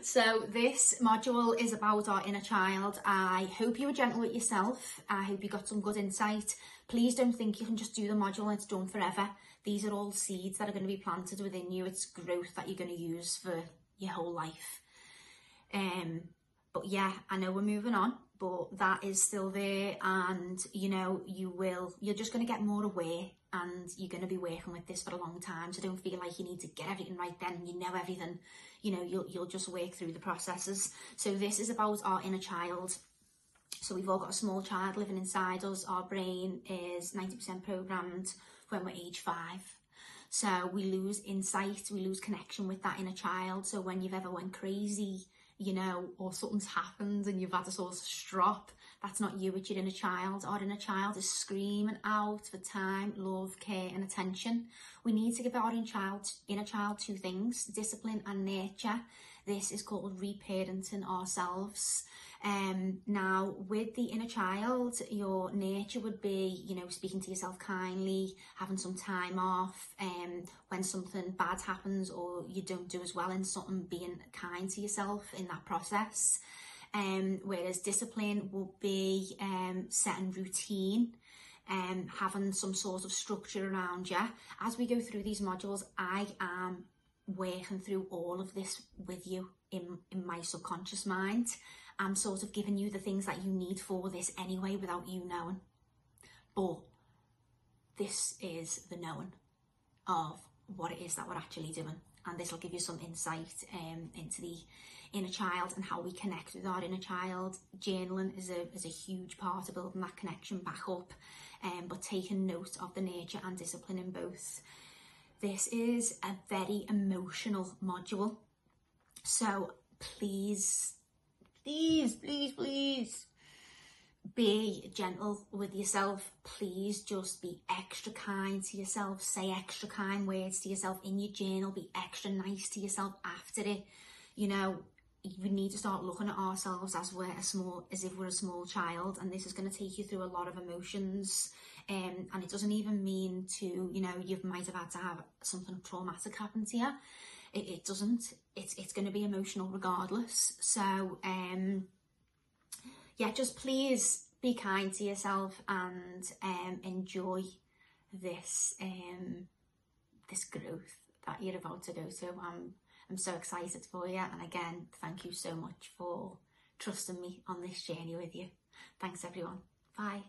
So this module is about our inner child. I hope you were gentle with yourself. I hope you got some good insight. Please don't think you can just do the module and it's done forever. These are all seeds that are going to be planted within you. It's growth that you're going to use for your whole life. Um, but yeah, I know we're moving on, but that is still there and you know, you will, you're just going to get more aware and you're going to be working with this for a long time. So don't feel like you need to get everything right then you know everything. You know, you'll, you'll just work through the processes. So this is about our inner child. So we've all got a small child living inside us. Our brain is 90% programmed when we're age five. So we lose insight, we lose connection with that inner child. So when you've ever went crazy, you know, or something's happened and you've had a sort of strop, that's not you, it's your inner child. Our inner child is screaming out for time, love, care and attention. We need to give our inner child, inner child two things, discipline and nurture. This is called reparenting ourselves. Um, now, with the inner child, your nature would be, you know, speaking to yourself kindly, having some time off, um, when something bad happens or you don't do as well in something, being kind to yourself in that process. Um, whereas discipline will be um, setting routine, um, having some sort of structure around you. As we go through these modules, I am working through all of this with you in, in my subconscious mind. I'm sort of giving you the things that you need for this anyway without you knowing. But this is the knowing of what it is that we're actually doing. And this will give you some insight um, into the inner child and how we connect with our inner child. Journaling is a, is a huge part of building that connection back up, um, but taking note of the nature and discipline in both. This is a very emotional module. So please please, please, please be gentle with yourself. Please just be extra kind to yourself. Say extra kind words to yourself in your journal. Be extra nice to yourself after it. You know, we need to start looking at ourselves as we're a small, as if we're a small child, and this is going to take you through a lot of emotions. Um, and it doesn't even mean to, you know, you might have had to have something traumatic happen to you it, it doesn't. It's, it's going to be emotional regardless. So, um, yeah, just please be kind to yourself and um, enjoy this um, this growth that you're about to go to. I'm, I'm so excited for you. And again, thank you so much for trusting me on this journey with you. Thanks everyone. Bye.